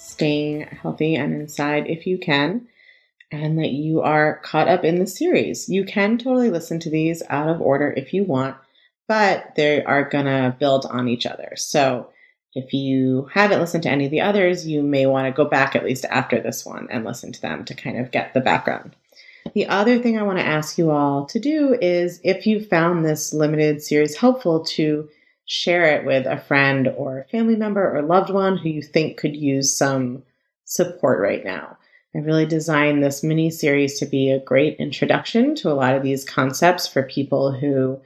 staying healthy and inside if you can, and that you are caught up in the series. You can totally listen to these out of order if you want, but they are going to build on each other. So if you haven't listened to any of the others, you may want to go back at least after this one and listen to them to kind of get the background. The other thing I want to ask you all to do is if you found this limited series helpful to share it with a friend or family member or loved one who you think could use some support right now. I really designed this mini series to be a great introduction to a lot of these concepts for people who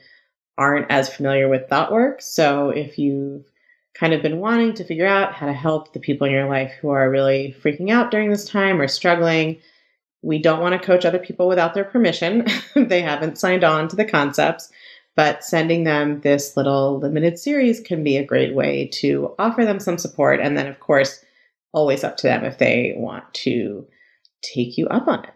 aren't as familiar with thought work. So if you've kind of been wanting to figure out how to help the people in your life who are really freaking out during this time or struggling, we don't want to coach other people without their permission. they haven't signed on to the concepts. But sending them this little limited series can be a great way to offer them some support. And then, of course, always up to them if they want to take you up on it.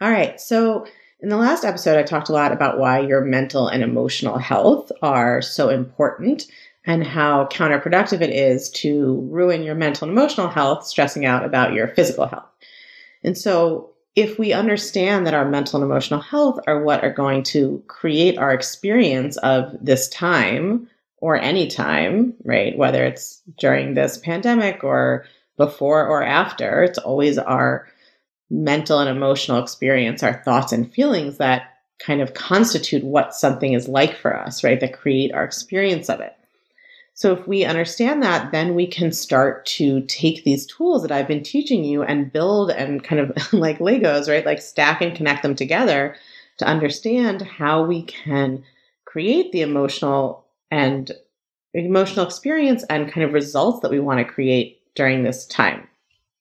All right. So, in the last episode, I talked a lot about why your mental and emotional health are so important and how counterproductive it is to ruin your mental and emotional health, stressing out about your physical health. And so, if we understand that our mental and emotional health are what are going to create our experience of this time or any time, right? Whether it's during this pandemic or before or after, it's always our mental and emotional experience, our thoughts and feelings that kind of constitute what something is like for us, right? That create our experience of it. So if we understand that, then we can start to take these tools that I've been teaching you and build and kind of like Legos, right? Like stack and connect them together to understand how we can create the emotional and emotional experience and kind of results that we want to create during this time.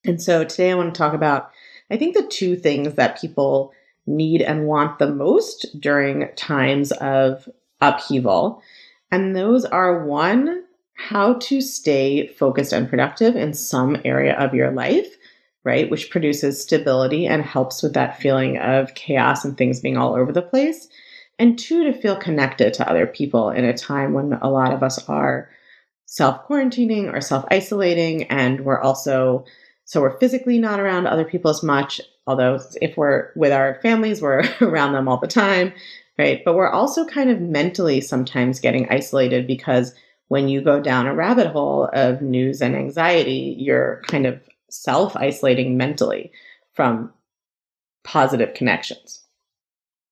And so today I want to talk about, I think, the two things that people need and want the most during times of upheaval. And those are one, how to stay focused and productive in some area of your life, right? Which produces stability and helps with that feeling of chaos and things being all over the place. And two, to feel connected to other people in a time when a lot of us are self quarantining or self isolating. And we're also, so we're physically not around other people as much. Although if we're with our families, we're around them all the time right? But we're also kind of mentally sometimes getting isolated because when you go down a rabbit hole of news and anxiety, you're kind of self isolating mentally from positive connections.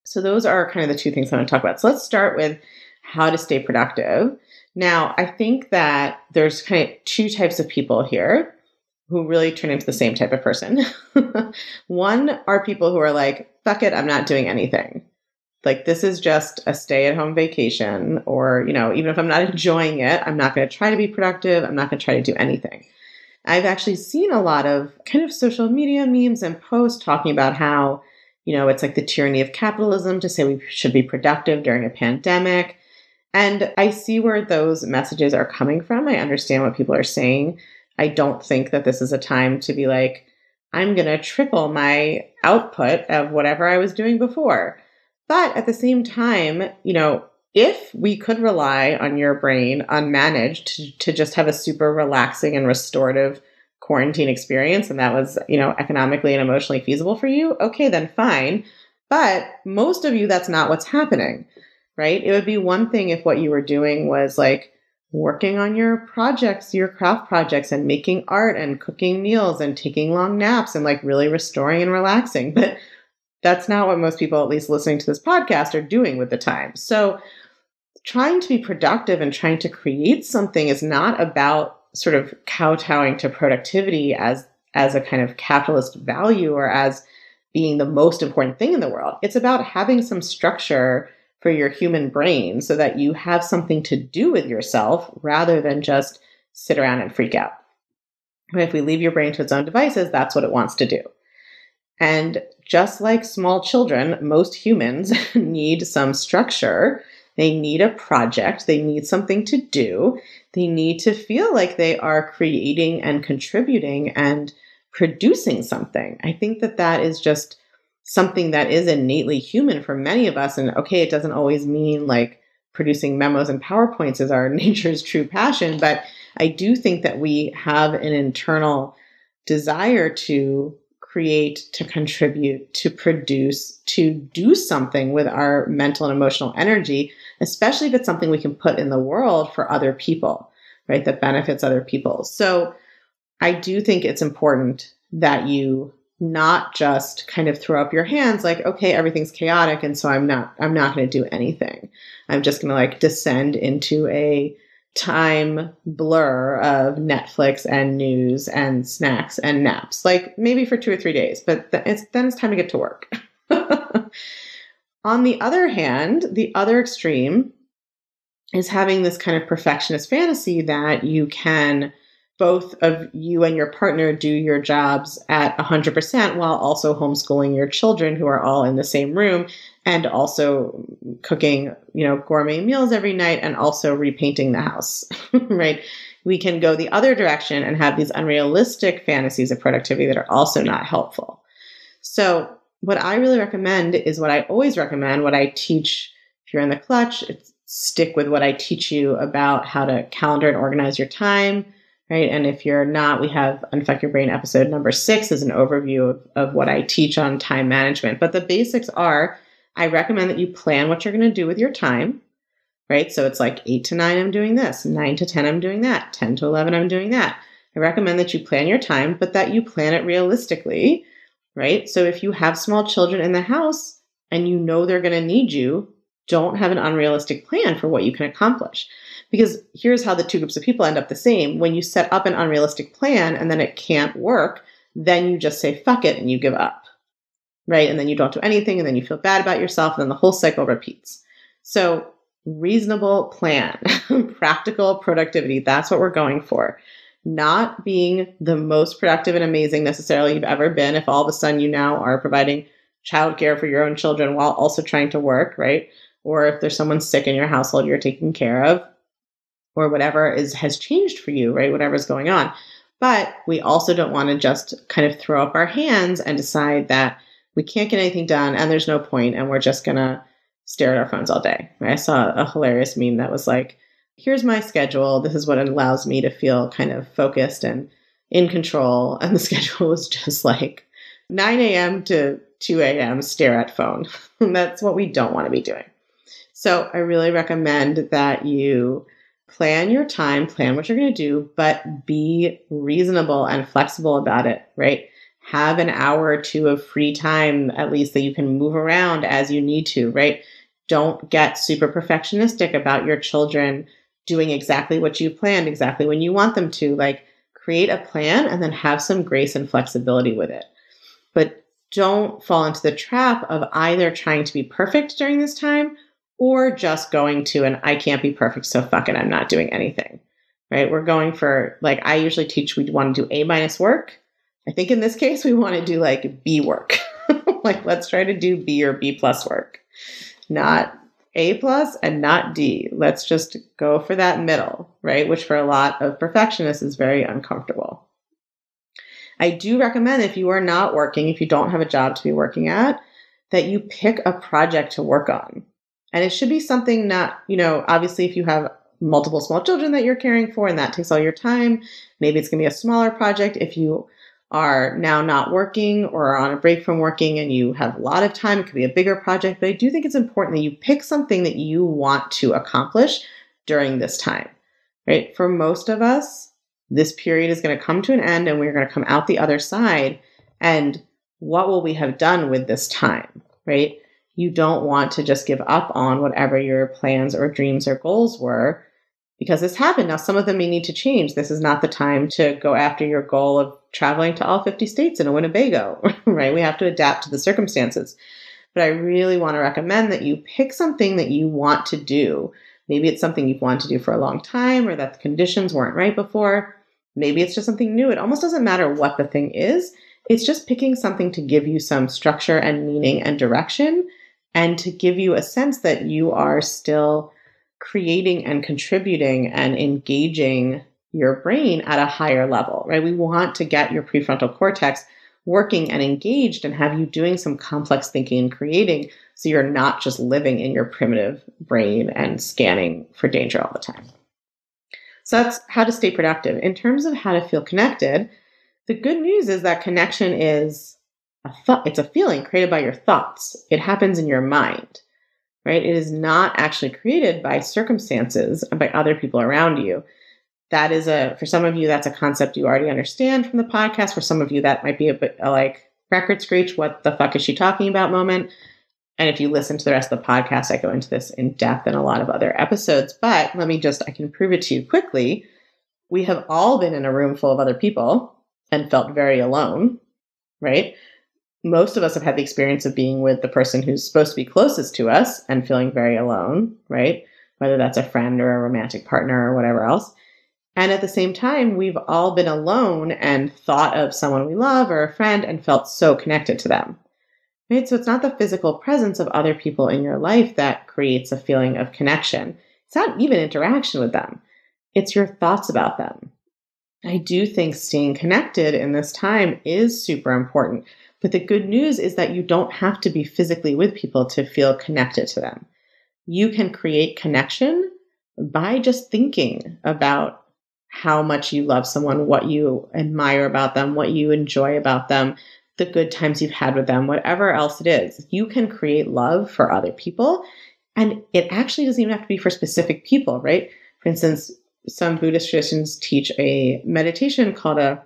So, those are kind of the two things I want to talk about. So, let's start with how to stay productive. Now, I think that there's kind of two types of people here who really turn into the same type of person. One are people who are like, fuck it, I'm not doing anything like this is just a stay at home vacation or you know even if i'm not enjoying it i'm not going to try to be productive. I'm not going to try to do anything. I've actually seen a lot of kind of social media memes and posts talking about how you know it's like the tyranny of capitalism to say we should be productive during a pandemic. And i see where those messages are coming from. I understand what people are saying. I don't think that this is a time to be like i'm going to triple my output of whatever i was doing before but at the same time, you know, if we could rely on your brain unmanaged to, to just have a super relaxing and restorative quarantine experience and that was, you know, economically and emotionally feasible for you, okay, then fine. But most of you, that's not what's happening, right? It would be one thing if what you were doing was like working on your projects, your craft projects, and making art and cooking meals and taking long naps and like really restoring and relaxing. But that's not what most people, at least listening to this podcast, are doing with the time. So, trying to be productive and trying to create something is not about sort of kowtowing to productivity as as a kind of capitalist value or as being the most important thing in the world. It's about having some structure for your human brain so that you have something to do with yourself rather than just sit around and freak out. If we leave your brain to its own devices, that's what it wants to do. And just like small children, most humans need some structure. They need a project. They need something to do. They need to feel like they are creating and contributing and producing something. I think that that is just something that is innately human for many of us. And okay, it doesn't always mean like producing memos and PowerPoints is our nature's true passion, but I do think that we have an internal desire to create, to contribute, to produce, to do something with our mental and emotional energy, especially if it's something we can put in the world for other people, right? That benefits other people. So I do think it's important that you not just kind of throw up your hands like okay everything's chaotic and so i'm not i'm not going to do anything i'm just going to like descend into a time blur of Netflix and news and snacks and naps, like maybe for two or three days, but th- it's, then it's time to get to work. On the other hand, the other extreme is having this kind of perfectionist fantasy that you can both of you and your partner do your jobs at 100% while also homeschooling your children who are all in the same room and also cooking, you know, gourmet meals every night and also repainting the house, right? We can go the other direction and have these unrealistic fantasies of productivity that are also not helpful. So, what I really recommend is what I always recommend, what I teach if you're in the clutch, stick with what I teach you about how to calendar and organize your time right? And if you're not, we have Unfuck Your Brain episode number six is an overview of, of what I teach on time management. But the basics are I recommend that you plan what you're going to do with your time, right? So it's like eight to nine, I'm doing this, nine to 10, I'm doing that, 10 to 11, I'm doing that. I recommend that you plan your time, but that you plan it realistically, right? So if you have small children in the house and you know they're going to need you, don't have an unrealistic plan for what you can accomplish. Because here's how the two groups of people end up the same. When you set up an unrealistic plan and then it can't work, then you just say, fuck it, and you give up. Right. And then you don't do anything, and then you feel bad about yourself, and then the whole cycle repeats. So, reasonable plan, practical productivity, that's what we're going for. Not being the most productive and amazing necessarily you've ever been if all of a sudden you now are providing childcare for your own children while also trying to work, right? Or if there's someone sick in your household you're taking care of, or whatever is has changed for you, right? Whatever's going on. But we also don't want to just kind of throw up our hands and decide that we can't get anything done and there's no point and we're just to stare at our phones all day. I saw a hilarious meme that was like, here's my schedule. This is what allows me to feel kind of focused and in control. And the schedule was just like 9 a.m. to 2 a.m. stare at phone. That's what we don't want to be doing. So I really recommend that you plan your time, plan what you're going to do, but be reasonable and flexible about it, right? Have an hour or two of free time, at least that you can move around as you need to, right? Don't get super perfectionistic about your children doing exactly what you planned, exactly when you want them to. Like, create a plan and then have some grace and flexibility with it. But don't fall into the trap of either trying to be perfect during this time or just going to an I can't be perfect, so fuck it, I'm not doing anything. Right? We're going for like I usually teach we want to do A minus work. I think in this case we want to do like B work. like let's try to do B or B plus work. Not A plus and not D. Let's just go for that middle, right? Which for a lot of perfectionists is very uncomfortable. I do recommend if you are not working, if you don't have a job to be working at, that you pick a project to work on and it should be something not, you know, obviously if you have multiple small children that you're caring for and that takes all your time, maybe it's going to be a smaller project. If you are now not working or on a break from working and you have a lot of time, it could be a bigger project. But I do think it's important that you pick something that you want to accomplish during this time, right? For most of us, this period is going to come to an end and we're going to come out the other side. And what will we have done with this time, right? You don't want to just give up on whatever your plans or dreams or goals were because this happened. Now, some of them may need to change. This is not the time to go after your goal of traveling to all 50 states in a Winnebago, right? We have to adapt to the circumstances. But I really want to recommend that you pick something that you want to do. Maybe it's something you've wanted to do for a long time or that the conditions weren't right before. Maybe it's just something new. It almost doesn't matter what the thing is. It's just picking something to give you some structure and meaning and direction and to give you a sense that you are still creating and contributing and engaging your brain at a higher level, right? We want to get your prefrontal cortex working and engaged and have you doing some complex thinking and creating so you're not just living in your primitive brain and scanning for danger all the time. So that's how to stay productive. In terms of how to feel connected, the good news is that connection is a thought, it's a feeling created by your thoughts. It happens in your mind, right? It is not actually created by circumstances and by other people around you. That is a, for some of you, that's a concept you already understand from the podcast. For some of you, that might be a bit a like record screech, what the fuck is she talking about moment. And if you listen to the rest of the podcast, I go into this in depth in a lot of other episodes. But let me just, I can prove it to you quickly. We have all been in a room full of other people and felt very alone, right? Most of us have had the experience of being with the person who's supposed to be closest to us and feeling very alone, right? Whether that's a friend or a romantic partner or whatever else. And at the same time, we've all been alone and thought of someone we love or a friend and felt so connected to them. Right? So it's not the physical presence of other people in your life that creates a feeling of connection. It's not even interaction with them. It's your thoughts about them. I do think staying connected in this time is super important. But the good news is that you don't have to be physically with people to feel connected to them. You can create connection by just thinking about how much you love someone, what you admire about them, what you enjoy about them, the good times you've had with them, whatever else it is. You can create love for other people. And it actually doesn't even have to be for specific people, right? For instance, some Buddhist traditions teach a meditation called a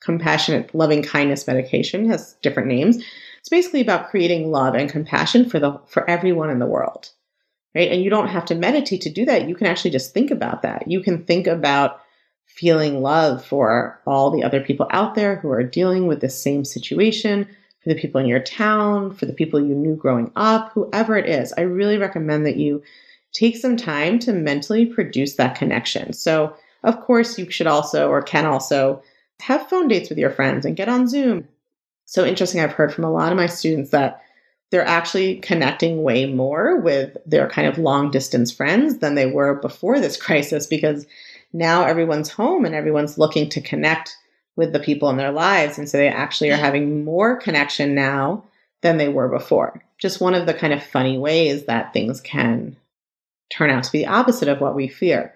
compassionate loving kindness medication has different names. It's basically about creating love and compassion for the for everyone in the world right? And you don't have to meditate to do that. You can actually just think about that. You can think about feeling love for all the other people out there who are dealing with the same situation for the people in your town for the people you knew growing up whoever it is. I really recommend that you take some time to mentally produce that connection. So of course you should also or can also have phone dates with your friends and get on Zoom. So interesting. I've heard from a lot of my students that they're actually connecting way more with their kind of long distance friends than they were before this crisis because now everyone's home and everyone's looking to connect with the people in their lives. And so they actually are having more connection now than they were before. Just one of the kind of funny ways that things can turn out to be the opposite of what we fear.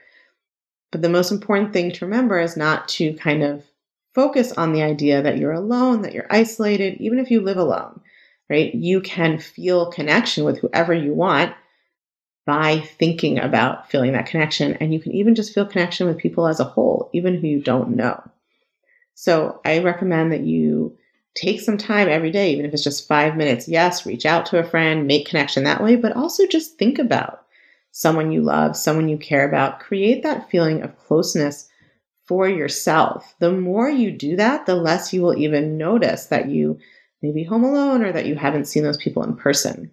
But the most important thing to remember is not to kind of focus on the idea that you're alone, that you're isolated, even if you live alone, right? You can feel connection with whoever you want by thinking about feeling that connection. And you can even just feel connection with people as a whole, even who you don't know. So I recommend that you take some time every day, even if it's just five minutes. Yes, reach out to a friend, make connection that way, but also just think about someone you love, someone you care about. Create that feeling of closeness for yourself. The more you do that, the less you will even notice that you may be home alone or that you haven't seen those people in person.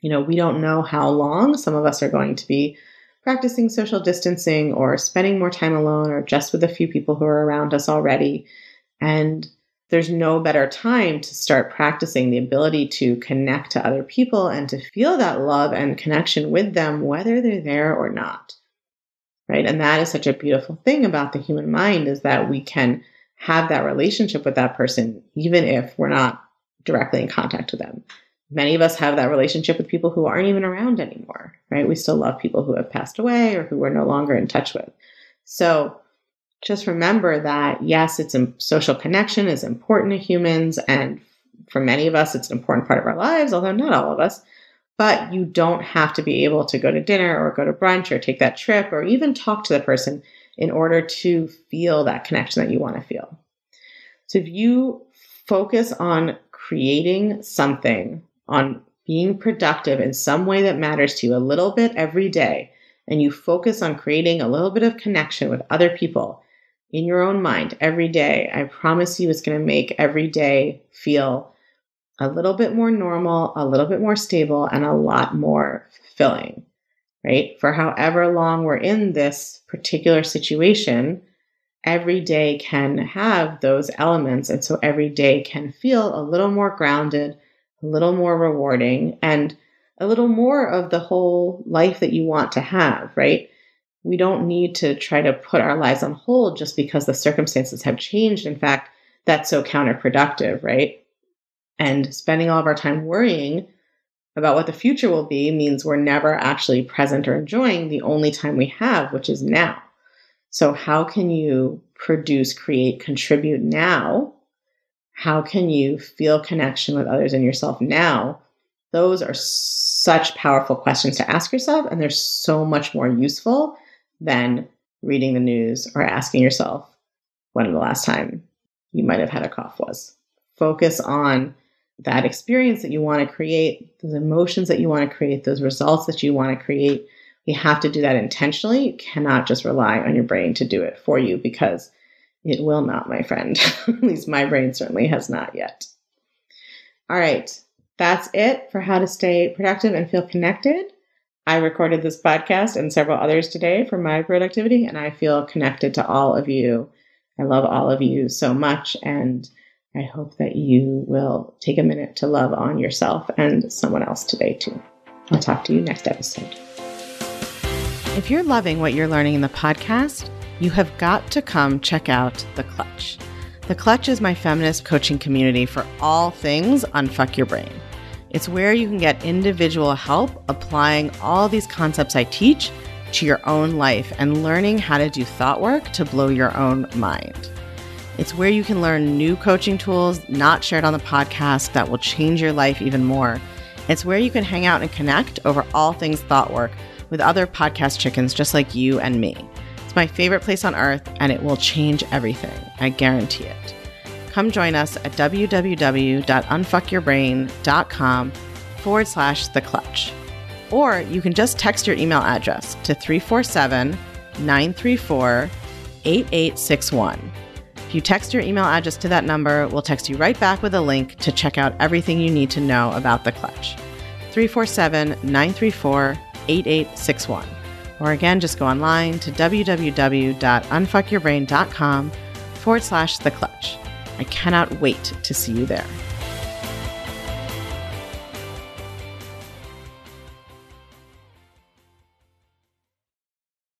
You know, we don't know how long some of us are going to be practicing social distancing or spending more time alone or just with a few people who are around us already. And there's no better time to start practicing the ability to connect to other people and to feel that love and connection with them, whether they're there or not right? And that is such a beautiful thing about the human mind is that we can have that relationship with that person, even if we're not directly in contact with them. Many of us have that relationship with people who aren't even around anymore, right? We still love people who have passed away or who we're no longer in touch with. So just remember that yes, it's a social connection is important to humans. And for many of us, it's an important part of our lives, although not all of us but you don't have to be able to go to dinner or go to brunch or take that trip or even talk to the person in order to feel that connection that you want to feel. So if you focus on creating something, on being productive in some way that matters to you a little bit every day, and you focus on creating a little bit of connection with other people in your own mind every day, I promise you it's going to make every day feel a little bit more normal, a little bit more stable, and a lot more fulfilling, right? For however long we're in this particular situation, every day can have those elements. And so every day can feel a little more grounded, a little more rewarding, and a little more of the whole life that you want to have, right? We don't need to try to put our lives on hold just because the circumstances have changed. In fact, that's so counterproductive, right? And spending all of our time worrying about what the future will be means we're never actually present or enjoying the only time we have, which is now. So, how can you produce, create, contribute now? How can you feel connection with others and yourself now? Those are such powerful questions to ask yourself, and they're so much more useful than reading the news or asking yourself when the last time you might have had a cough was. Focus on that experience that you want to create, those emotions that you want to create, those results that you want to create. You have to do that intentionally. You cannot just rely on your brain to do it for you because it will not, my friend. At least my brain certainly has not yet. All right, that's it for how to stay productive and feel connected. I recorded this podcast and several others today for my productivity, and I feel connected to all of you. I love all of you so much, and I hope that you will take a minute to love on yourself and someone else today, too. I'll talk to you next episode. If you're loving what you're learning in the podcast, you have got to come check out The Clutch. The Clutch is my feminist coaching community for all things unfuck your brain. It's where you can get individual help applying all these concepts I teach to your own life and learning how to do thought work to blow your own mind. It's where you can learn new coaching tools not shared on the podcast that will change your life even more. It's where you can hang out and connect over all things thought work with other podcast chickens just like you and me. It's my favorite place on earth and it will change everything. I guarantee it. Come join us at www.unfuckyourbrain.com forward slash the clutch. Or you can just text your email address to 347 934 8861. You text your email address to that number, we'll text you right back with a link to check out everything you need to know about the clutch. 347 934 8861. Or again, just go online to www.unfuckyourbrain.com forward slash the clutch. I cannot wait to see you there.